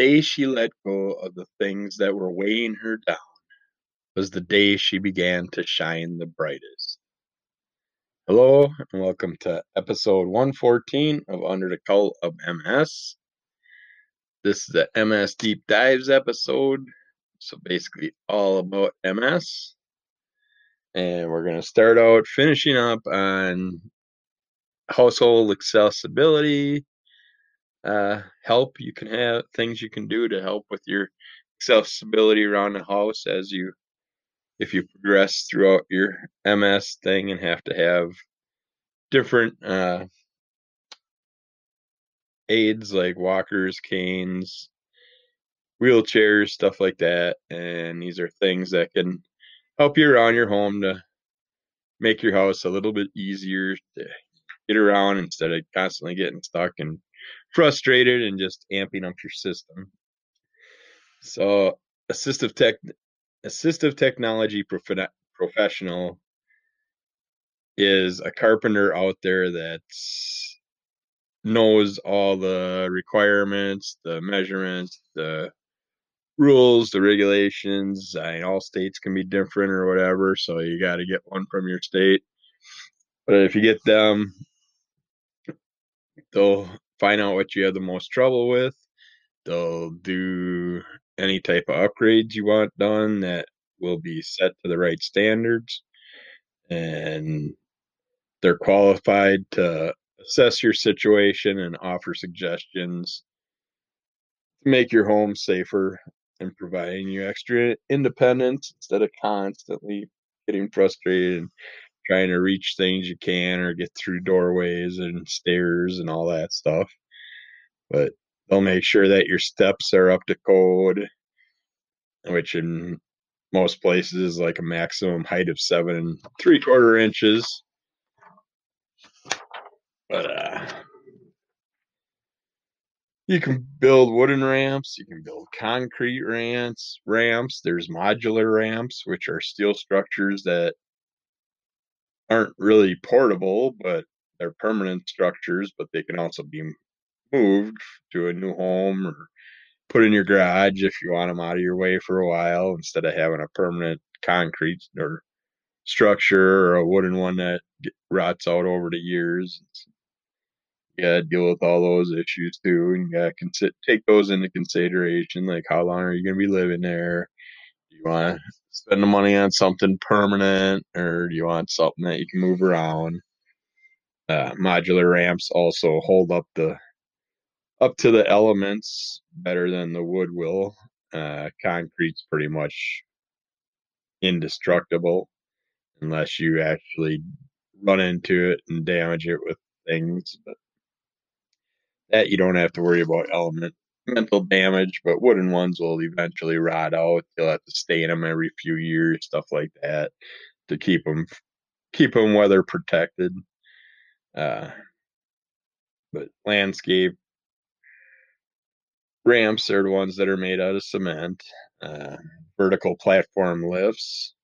day she let go of the things that were weighing her down was the day she began to shine the brightest. Hello, and welcome to episode 114 of Under the Cult of MS. This is the MS Deep Dives episode, so basically all about MS. And we're going to start out finishing up on household accessibility, uh, help you can have, things you can do to help with your accessibility around the house as you, if you progress throughout your MS thing and have to have different uh, aids like walkers, canes, wheelchairs, stuff like that. And these are things that can help you around your home to make your house a little bit easier to get around instead of constantly getting stuck and frustrated and just amping up your system. So, assistive tech, assistive technology prof- professional is a carpenter out there that knows all the requirements, the measurements, the rules, the regulations. I mean, all states can be different or whatever, so you got to get one from your state. But if you get them, they'll find out what you have the most trouble with. They'll do any type of upgrades you want done that will be set to the right standards. And they're qualified to assess your situation and offer suggestions to make your home safer and providing you extra independence instead of constantly getting frustrated and trying to reach things you can or get through doorways and stairs and all that stuff. But they'll make sure that your steps are up to code, which in most places is like a maximum height of seven and three quarter inches. But uh, you can build wooden ramps, you can build concrete ramps, ramps. There's modular ramps, which are steel structures that aren't really portable, but they're permanent structures, but they can also be moved to a new home or put in your garage if you want them out of your way for a while instead of having a permanent concrete or structure or a wooden one that rots out over the years. You gotta deal with all those issues too, and you gotta consider take those into consideration. Like, how long are you gonna be living there? Do you want spend the money on something permanent, or do you want something that you can move around? Uh, modular ramps also hold up the up to the elements better than the wood will. Uh, concrete's pretty much indestructible unless you actually run into it and damage it with things. But that you don't have to worry about element mental damage, but wooden ones will eventually rot out. You'll have to stain them every few years, stuff like that, to keep them keep them weather protected. Uh, but landscape ramps are the ones that are made out of cement. Uh, vertical platform lifts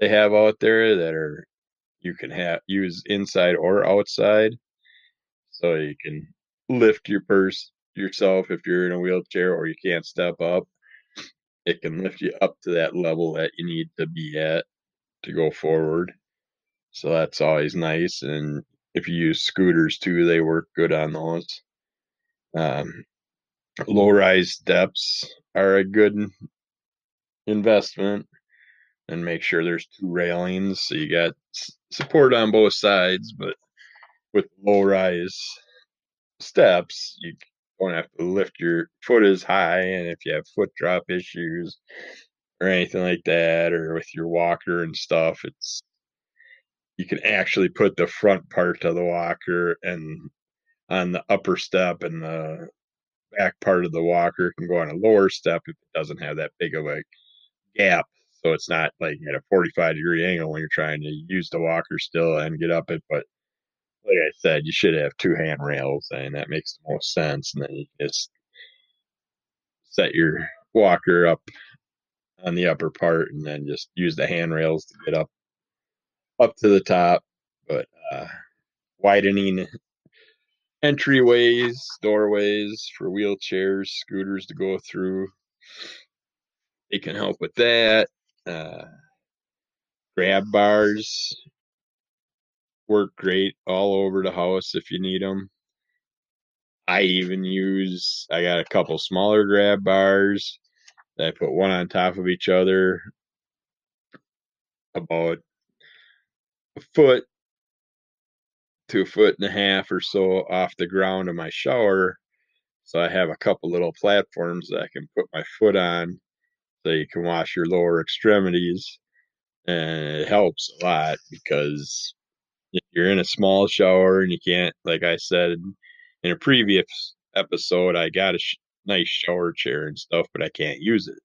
they have out there that are you can have use inside or outside, so you can lift your purse yourself if you're in a wheelchair or you can't step up. It can lift you up to that level that you need to be at to go forward. So that's always nice. And if you use scooters too, they work good on those. Um, low rise steps are a good investment and make sure there's two railings so you got support on both sides but with low rise steps you don't have to lift your foot as high and if you have foot drop issues or anything like that or with your walker and stuff it's you can actually put the front part of the walker and on the upper step and the back part of the walker can go on a lower step if it doesn't have that big of a gap. So it's not like at a 45 degree angle when you're trying to use the walker still and get up it but like I said, you should have two handrails, and that makes the most sense. And then you just set your walker up on the upper part, and then just use the handrails to get up up to the top. But uh, widening entryways, doorways for wheelchairs, scooters to go through. It can help with that. Uh, grab bars work great all over the house if you need them. I even use, I got a couple smaller grab bars that I put one on top of each other about a foot to a foot and a half or so off the ground of my shower. So I have a couple little platforms that I can put my foot on so you can wash your lower extremities. And it helps a lot because you're in a small shower and you can't, like I said in a previous episode, I got a sh- nice shower chair and stuff, but I can't use it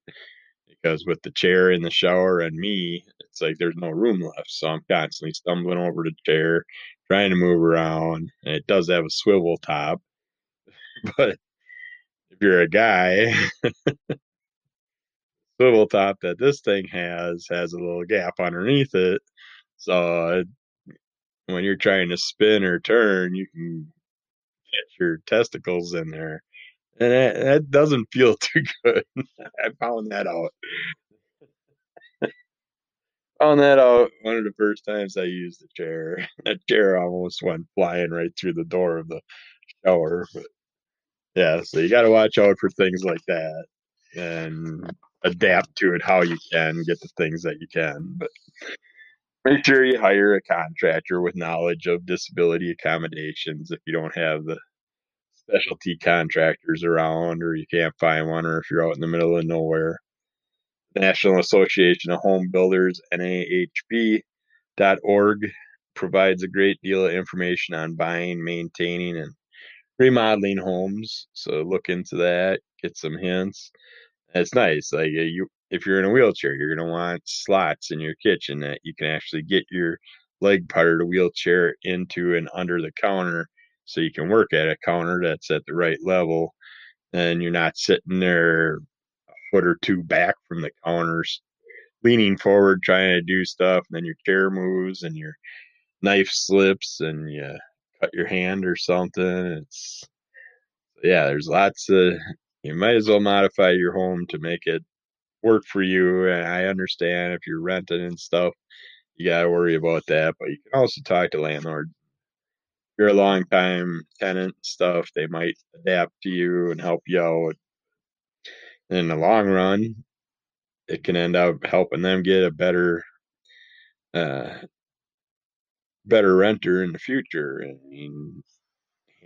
because with the chair in the shower and me, it's like there's no room left. So I'm constantly stumbling over the chair, trying to move around. And it does have a swivel top, but if you're a guy, swivel top that this thing has has a little gap underneath it. So when you're trying to spin or turn, you can get your testicles in there. And that, that doesn't feel too good. I found that out. found that out one of the first times I used the chair. That chair almost went flying right through the door of the shower. But yeah, so you got to watch out for things like that and adapt to it how you can get the things that you can. But make sure you hire a contractor with knowledge of disability accommodations if you don't have the specialty contractors around or you can't find one or if you're out in the middle of nowhere. National Association of Home Builders, NAHB.org, provides a great deal of information on buying, maintaining, and remodeling homes. So look into that, get some hints. It's nice. Like uh, you, if you're in a wheelchair, you're gonna want slots in your kitchen that you can actually get your leg part of the wheelchair into and under the counter, so you can work at a counter that's at the right level, and you're not sitting there a foot or two back from the counters, leaning forward trying to do stuff, and then your chair moves and your knife slips and you cut your hand or something. It's yeah, there's lots of you might as well modify your home to make it work for you. And I understand if you're renting and stuff, you got to worry about that. But you can also talk to landlords. If you're a long time tenant stuff, they might adapt to you and help you out. And in the long run, it can end up helping them get a better, uh, better renter in the future. I mean,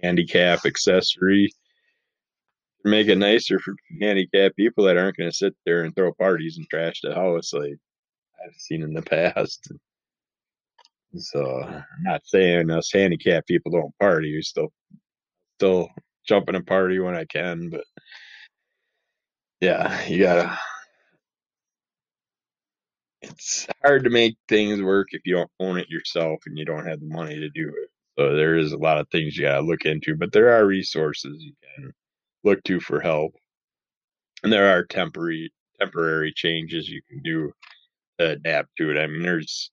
handicap accessory make it nicer for handicapped people that aren't going to sit there and throw parties and trash the house like I've seen in the past. So I'm not saying us handicapped people don't party. We still still jump in a party when I can, but yeah, you gotta. It's hard to make things work if you don't own it yourself and you don't have the money to do it. So there is a lot of things you gotta look into, but there are resources you can look to for help. And there are temporary temporary changes you can do to adapt to it. I mean, there's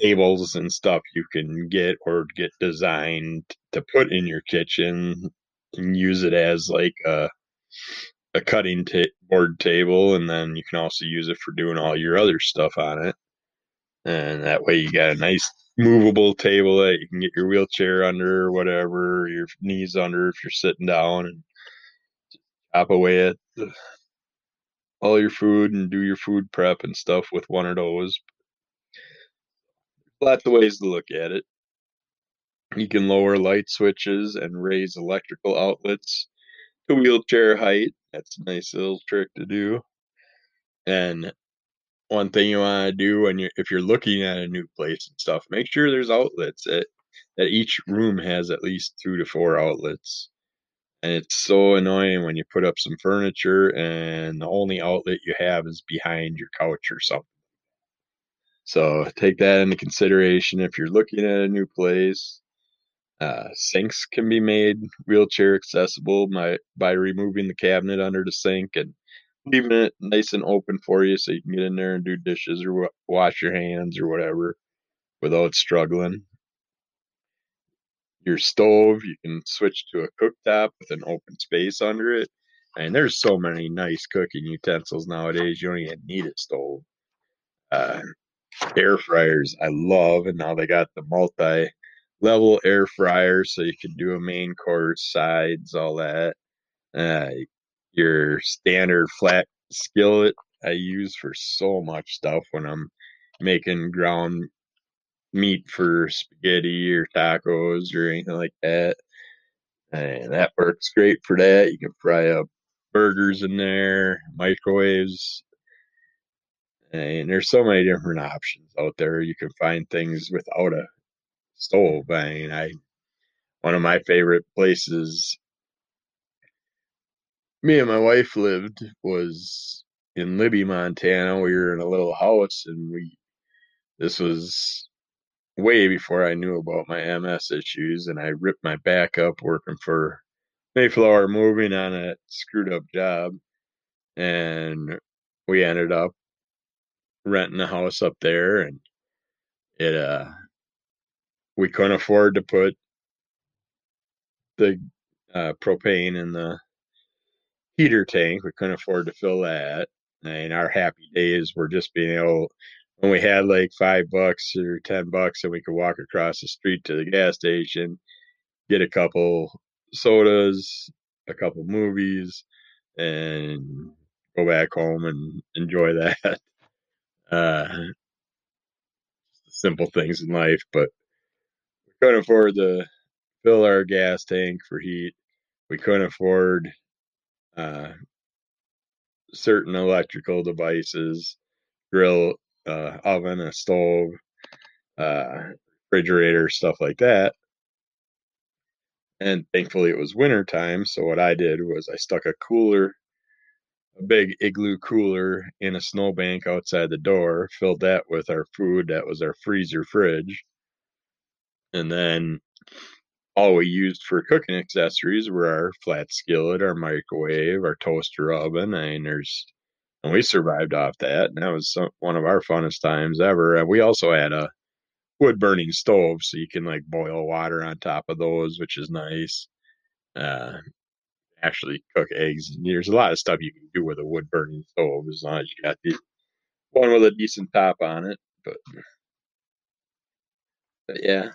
tables and stuff you can get or get designed to put in your kitchen and use it as like a a cutting board table, and then you can also use it for doing all your other stuff on it. And that way, you got a nice movable table that you can get your wheelchair under, or whatever, your knees under if you're sitting down, and chop away at all your food and do your food prep and stuff with one of those. Lots of ways to look at it. You can lower light switches and raise electrical outlets to wheelchair height. That's a nice little trick to do. And one thing you want to do when you if you're looking at a new place and stuff, make sure there's outlets that that each room has at least two to four outlets. And it's so annoying when you put up some furniture and the only outlet you have is behind your couch or something. So take that into consideration if you're looking at a new place. Uh, sinks can be made wheelchair accessible by, by removing the cabinet under the sink and leaving it nice and open for you so you can get in there and do dishes or wash your hands or whatever without struggling. your stove. You can switch to a cooktop with an open space under it. And there's so many nice cooking utensils nowadays. You don't even need a stove. Uh, air fryers, I love, and now they got the multi level air fryer, so you can do a main course, sides, all that. Uh, your standard flat skillet I use for so much stuff when I'm making ground meat for spaghetti or tacos or anything like that. And that works great for that. You can fry up burgers in there, microwaves. And there's so many different options out there. You can find things without a stove. I mean, I one of my favorite places me and my wife lived was in Libby, Montana. We were in a little house and we this was way before I knew about my MS issues and I ripped my back up working for Mayflower Moving on a screwed up job and we ended up renting a house up there and it uh we couldn't afford to put the uh, propane in the heater tank. We couldn't afford to fill that. And our happy days were just being able, when we had like five bucks or 10 bucks and we could walk across the street to the gas station, get a couple sodas, a couple movies, and go back home and enjoy that. Uh, simple things in life, but we couldn't afford to fill our gas tank for heat. We couldn't afford uh, certain electrical devices, grill, uh, oven, a stove, uh, refrigerator, stuff like that. And thankfully it was winter time. So what I did was I stuck a cooler, a big igloo cooler in a snowbank outside the door, filled that with our food. That was our freezer fridge. And then all we used for cooking accessories were our flat skillet, our microwave, our toaster oven. Mean, there's, and we survived off that. And that was some, one of our funnest times ever. And we also had a wood burning stove, so you can like boil water on top of those, which is nice. Uh, actually cook eggs. There's a lot of stuff you can do with a wood burning stove as long as you got the one with a decent top on it. But, but yeah,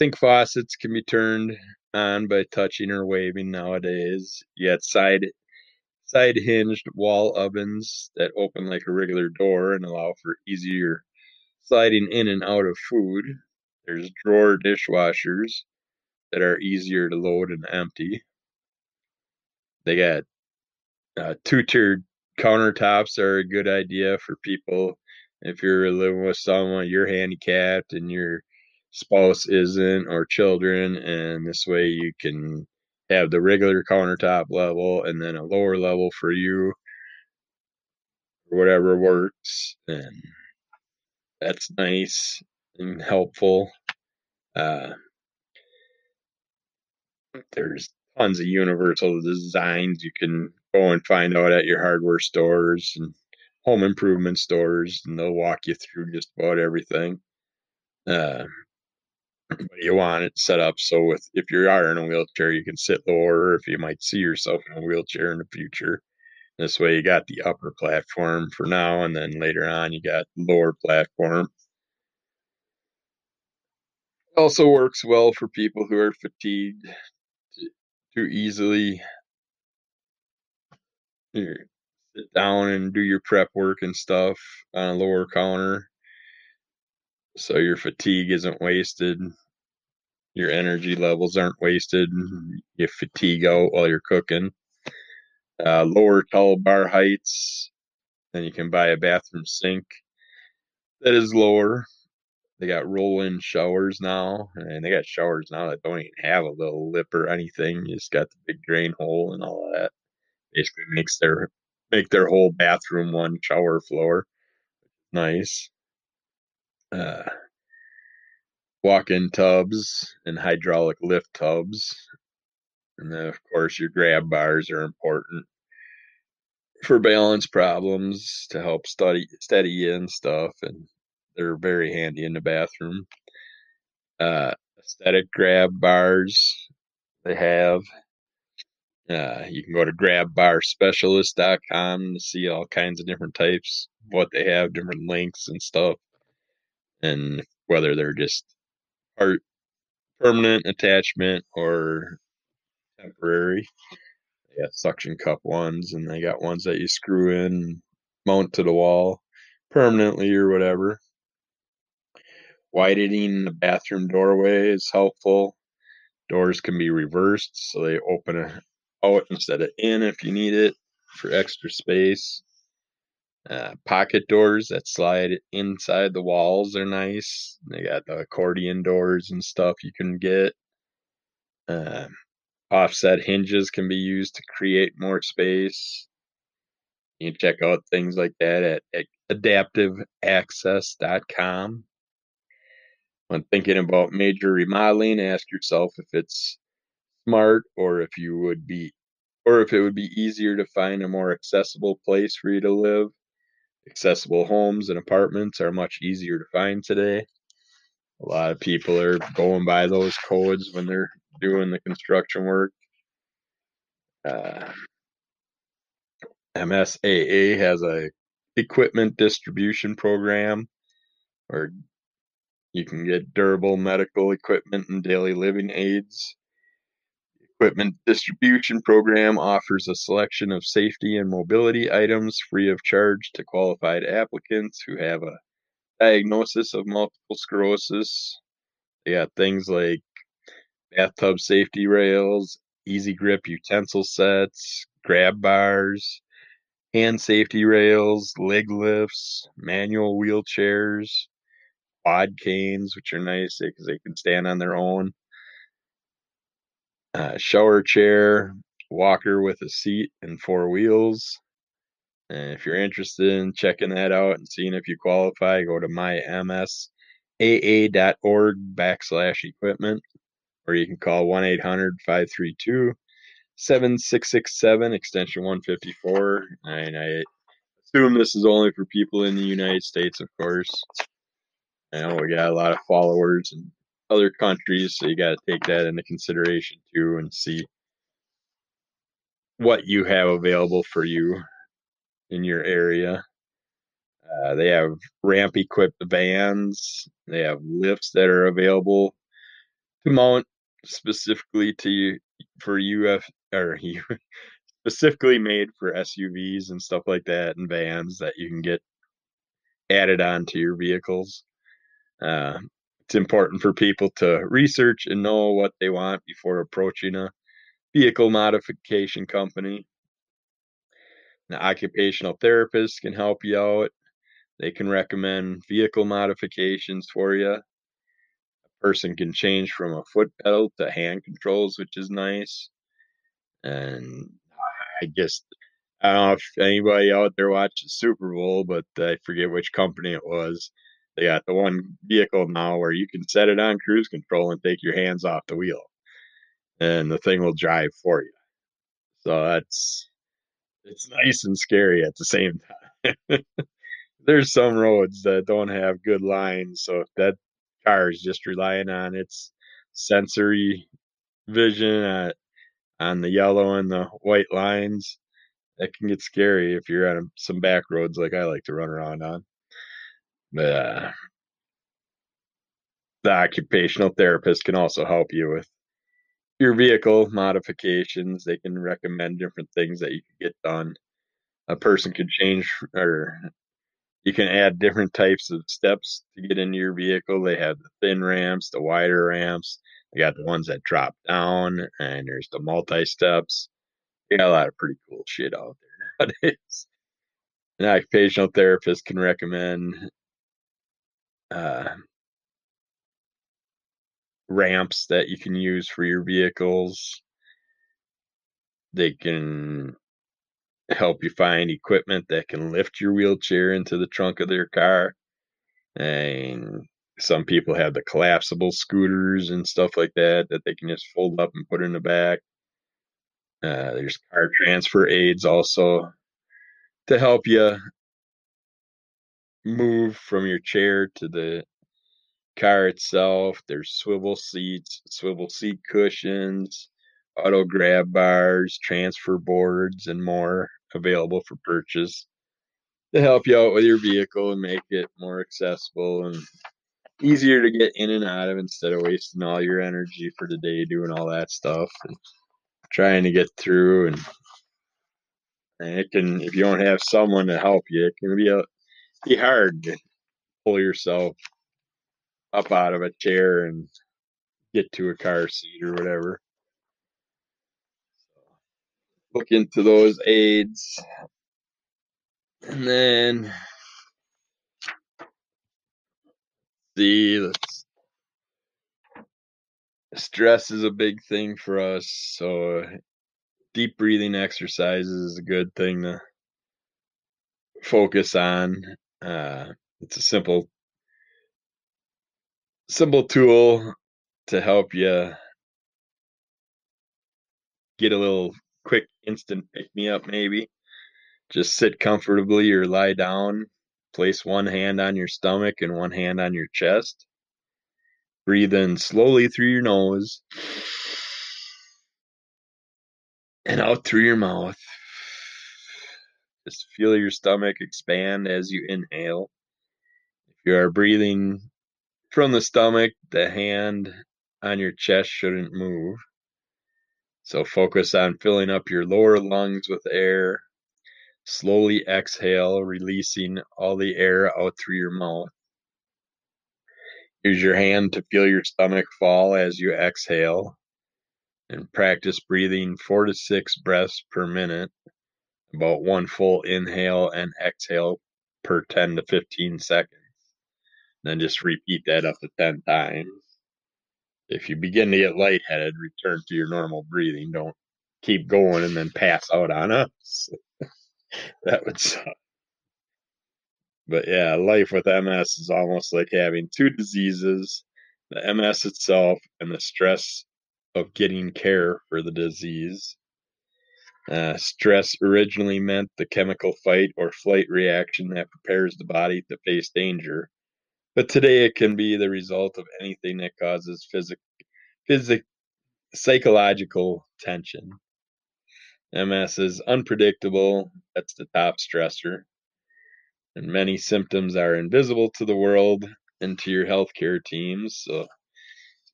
Sink faucets can be turned on by touching or waving nowadays. Yet side side hinged wall ovens that open like a regular door and allow for easier sliding in and out of food. There's drawer dishwashers that are easier to load and empty. They got uh, two tiered countertops are a good idea for people if you're living with someone you're handicapped and you're spouse isn't or children and this way you can have the regular countertop level and then a lower level for you. Whatever works and that's nice and helpful. Uh, there's tons of universal designs you can go and find out at your hardware stores and home improvement stores and they'll walk you through just about everything. Uh, but you want it set up. So with if you are in a wheelchair you can sit lower if you might see yourself in a wheelchair in the future. This way you got the upper platform for now and then later on you got lower platform. It also works well for people who are fatigued to easily sit down and do your prep work and stuff on a lower counter so your fatigue isn't wasted your energy levels aren't wasted. You fatigue out while you're cooking. Uh, lower tall bar heights, then you can buy a bathroom sink that is lower. They got roll-in showers now, and they got showers now that don't even have a little lip or anything. You just got the big drain hole and all that. Basically, makes their make their whole bathroom one shower floor. Nice. Uh, walk-in tubs and hydraulic lift tubs. And then, of course, your grab bars are important for balance problems to help study steady you and stuff, and they're very handy in the bathroom. Uh, aesthetic grab bars they have. Uh, you can go to grabbarspecialist.com to see all kinds of different types, what they have, different links and stuff, and whether they're just part permanent attachment or temporary. They got suction cup ones, and they got ones that you screw in, mount to the wall permanently or whatever. Widening the bathroom doorway is helpful. Doors can be reversed, so they open out instead of in if you need it for extra space. Uh, pocket doors that slide inside the walls are nice. They got the accordion doors and stuff you can get. Uh, offset hinges can be used to create more space. You can check out things like that at, at adaptiveaccess.com. When thinking about major remodeling, ask yourself if it's smart or if you would be or if it would be easier to find a more accessible place for you to live. Accessible homes and apartments are much easier to find today. A lot of people are going by those codes when they're doing the construction work. Uh, MSAA has a equipment distribution program where you can get durable medical equipment and daily living aids Equipment Distribution Program offers a selection of safety and mobility items free of charge to qualified applicants who have a diagnosis of multiple sclerosis. They got things like bathtub safety rails, easy grip utensil sets, grab bars, hand safety rails, leg lifts, manual wheelchairs, quad canes, which are nice because they can stand on their own uh, shower chair, walker with a seat and four wheels. And if you're interested in checking that out and seeing if you qualify, go to mymsaa.org backslash equipment, or you can call 1 800 532 7667, extension 154. And I assume this is only for people in the United States, of course. I know we got a lot of followers and other countries, so you got to take that into consideration too and see what you have available for you in your area. Uh, they have ramp equipped vans. They have lifts that are available to mount specifically to you for UF or specifically made for SUVs and stuff like that and vans that you can get added on to your vehicles. Uh, it's important for people to research and know what they want before approaching a vehicle modification company. The occupational therapist can help you out. They can recommend vehicle modifications for you. A person can change from a foot pedal to hand controls, which is nice. And I guess I don't know if anybody out there watched the Super Bowl, but I forget which company it was they got the one vehicle now where you can set it on cruise control and take your hands off the wheel, and the thing will drive for you. So that's it's nice and scary at the same time. There's some roads that don't have good lines, so if that car is just relying on its sensory vision at, on the yellow and the white lines, that can get scary if you're on some back roads like I like to run around on. The occupational therapist can also help you with your vehicle modifications. They can recommend different things that you can get done. A person can change or you can add different types of steps to get into your vehicle. They have the thin ramps, the wider ramps. They got the ones that drop down, and there's the multi steps. They got a lot of pretty cool shit out there nowadays. An occupational therapist can recommend uh, ramps that you can use for your vehicles. They can help you find equipment that can lift your wheelchair into the trunk of their car. And some people have the collapsible scooters and stuff like that that they can just fold up and put in the back. Uh, there's car transfer aids also to help you move from your chair to the car itself. There's swivel seats, swivel seat cushions, auto grab bars, transfer boards, and more available for purchase to help you out with your vehicle and make it more accessible and easier to get in and out of instead of wasting all your energy for the day doing all that stuff and trying to get through and, and it can if you don't have someone to help you it can be a be hard to pull yourself up out of a chair and get to a car seat or whatever. Look into those aids. And then the stress is a big thing for us so deep breathing exercises is a good thing to focus on uh, it's a simple simple tool to help you get a little quick instant pick me up maybe. Just sit comfortably or lie down place one hand on your stomach and one hand on your chest. Breathe in slowly through your nose and out through your mouth just feel your stomach expand as you inhale if you are breathing from the stomach the hand on your chest shouldn't move so focus on filling up your lower lungs with air. Slowly exhale, releasing all the air out through your mouth. Use your hand to feel your stomach fall as you exhale and practice breathing four to six breaths per minute, about one full inhale and exhale per 10 to 15 seconds. Then just repeat that up to 10 times. If you begin to get lightheaded, return to your normal breathing. Don't keep going and then pass out on us. that would suck. But yeah, life with MS is almost like having two diseases the MS itself and the stress of getting care for the disease. Uh, stress originally meant the chemical fight or flight reaction that prepares the body to face danger. But today it can be the result of anything that causes physical, physic, psychological tension. MS is unpredictable. That's the top stressor. And many symptoms are invisible to the world and to your healthcare teams. So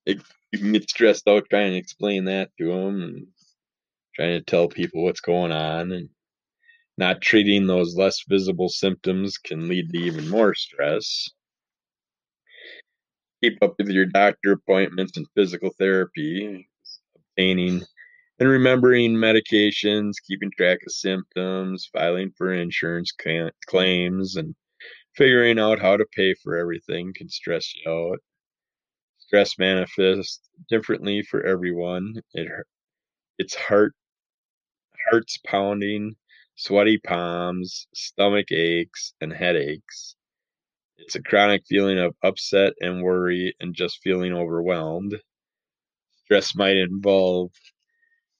it, you can get stressed out trying to explain that to them and trying to tell people what's going on. And not treating those less visible symptoms can lead to even more stress keep up with your doctor appointments and physical therapy, obtaining and remembering medications, keeping track of symptoms, filing for insurance claims, and figuring out how to pay for everything can stress you out. Stress manifests differently for everyone. It it's heart hearts pounding, sweaty palms, stomach aches, and headaches. It's a chronic feeling of upset and worry and just feeling overwhelmed. Stress might involve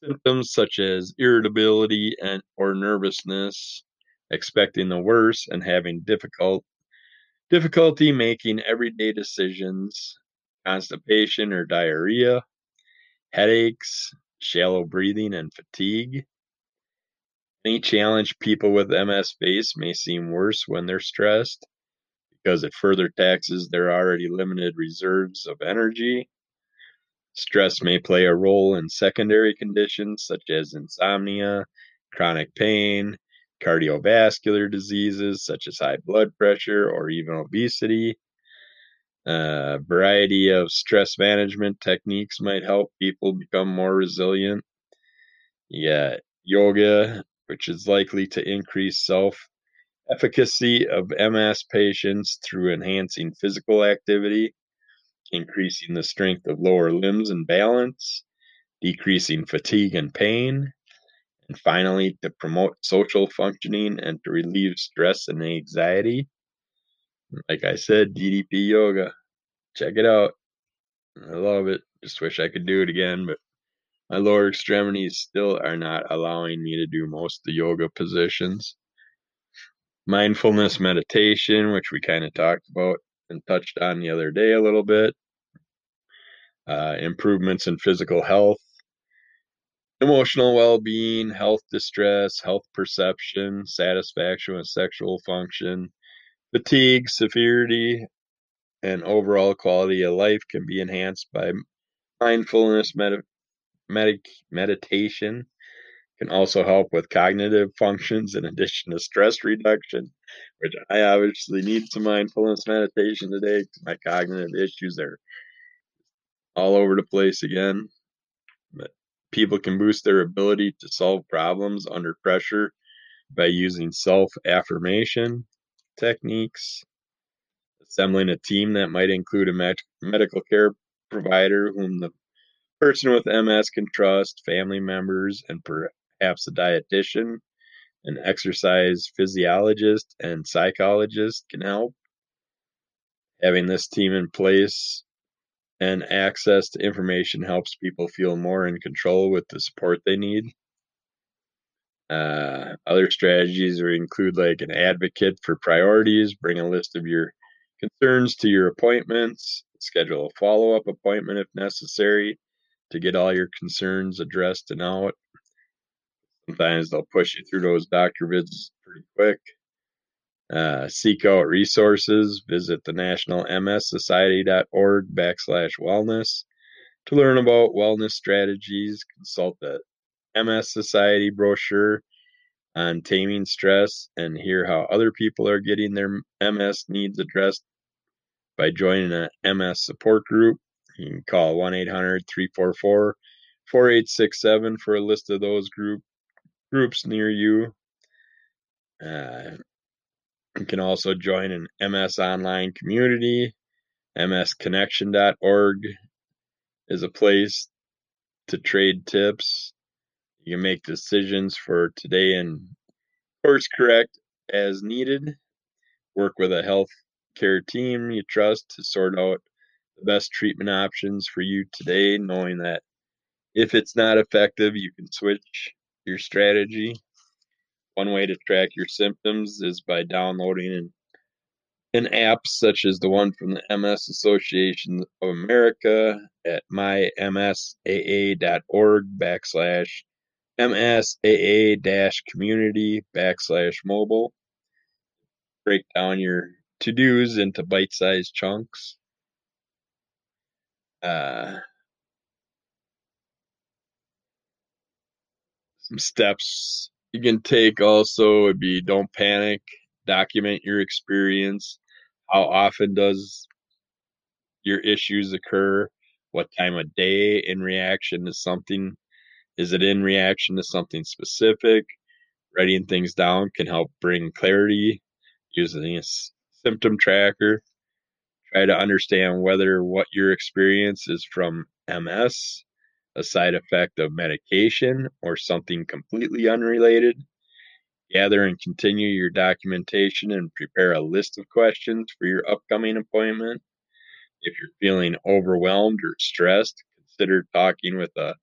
symptoms such as irritability and or nervousness, expecting the worst and having difficult difficulty making everyday decisions, constipation or diarrhea, headaches, shallow breathing and fatigue. Any challenge people with MS face may seem worse when they're stressed because it further taxes their already limited reserves of energy. Stress may play a role in secondary conditions such as insomnia, chronic pain, cardiovascular diseases such as high blood pressure or even obesity. A variety of stress management techniques might help people become more resilient. Yeah, yoga, which is likely to increase self efficacy of MS patients through enhancing physical activity, increasing the strength of lower limbs and balance, decreasing fatigue and pain, and finally to promote social functioning and to relieve stress and anxiety. Like I said, DDP yoga. Check it out. I love it. Just wish I could do it again, but my lower extremities still are not allowing me to do most of the yoga positions mindfulness meditation, which we kind of talked about, and touched on the other day a little bit. Uh, improvements in physical health, emotional well being, health distress, health perception, satisfaction with sexual function, fatigue, severity, and overall quality of life can be enhanced by mindfulness med- med- meditation can also help with cognitive functions in addition to stress reduction which i obviously need some mindfulness meditation today because my cognitive issues are all over the place again. But people can boost their ability to solve problems under pressure by using self affirmation techniques assembling a team that might include a med- medical care provider whom the person with MS can trust, family members, and perhaps a dietitian, an exercise physiologist, and psychologist can help. Having this team in place and access to information helps people feel more in control with the support they need. Uh, other strategies include like an advocate for priorities, bring a list of your concerns to your appointments, schedule a follow up appointment if necessary to get all your concerns addressed and out. Sometimes they'll push you through those doctor visits pretty quick. Uh, seek out resources. Visit the National MS Society.org backslash wellness to learn about wellness strategies. Consult the MS Society brochure on taming stress and hear how other people are getting their MS needs addressed by joining a MS support group. You can call 1 800 344 4867 for a list of those group groups near you. Uh, you can also join an MS online community. MSconnection.org is a place to trade tips. You can make decisions for today and course correct as needed. Work with a health care team you trust to sort out the best treatment options for you today, knowing that if it's not effective, you can switch your strategy. One way to track your symptoms is by downloading an, an app such as the one from the MS Association of America at mymsaa.org backslash msaa dash community backslash mobile. Break down your to dos into bite sized chunks. Uh, some steps you can take also would be don't panic, document your experience. How often does your issues occur? What time of day in reaction to something? Is it in reaction to something specific? Writing things down can help bring clarity using a symptom tracker. Try to understand whether what your experience is from MS, a side effect of medication, or something completely unrelated. Gather and continue your documentation and prepare a list of questions for your upcoming appointment. If you're feeling overwhelmed or stressed, consider talking with a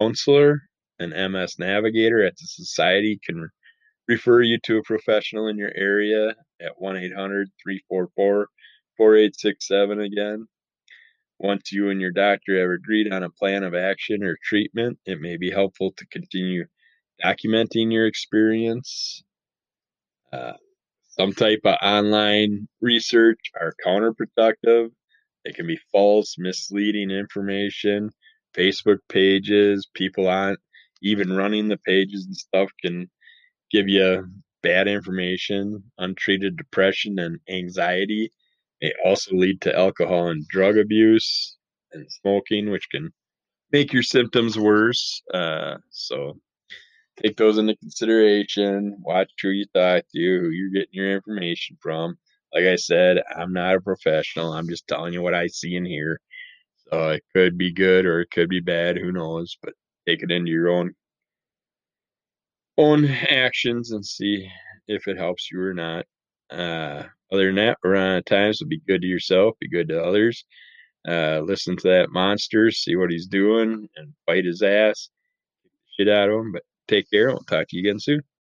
counselor. An MS navigator at the society can refer you to a professional in your area at 1 800 344 4867 again. Once you and your doctor have agreed on a plan of action or treatment, it may be helpful to continue documenting your experience. Uh, some type of online research are counterproductive. They can be false, misleading information. Facebook pages, people on even running the pages and stuff can give you bad information. Untreated depression and anxiety may also lead to alcohol and drug abuse and smoking, which can make your symptoms worse. Uh, so take those into consideration. Watch who you talk to, who you're getting your information from. Like I said, I'm not a professional. I'm just telling you what I see and hear. So it could be good or it could be bad. Who knows? But take it into your own own actions and see if it helps you or not. Uh, other than that, around times will be good to yourself, be good to others. Uh, listen to that monster, see what he's doing, and fight his ass, shit out of him. But take care. We'll talk to you again soon.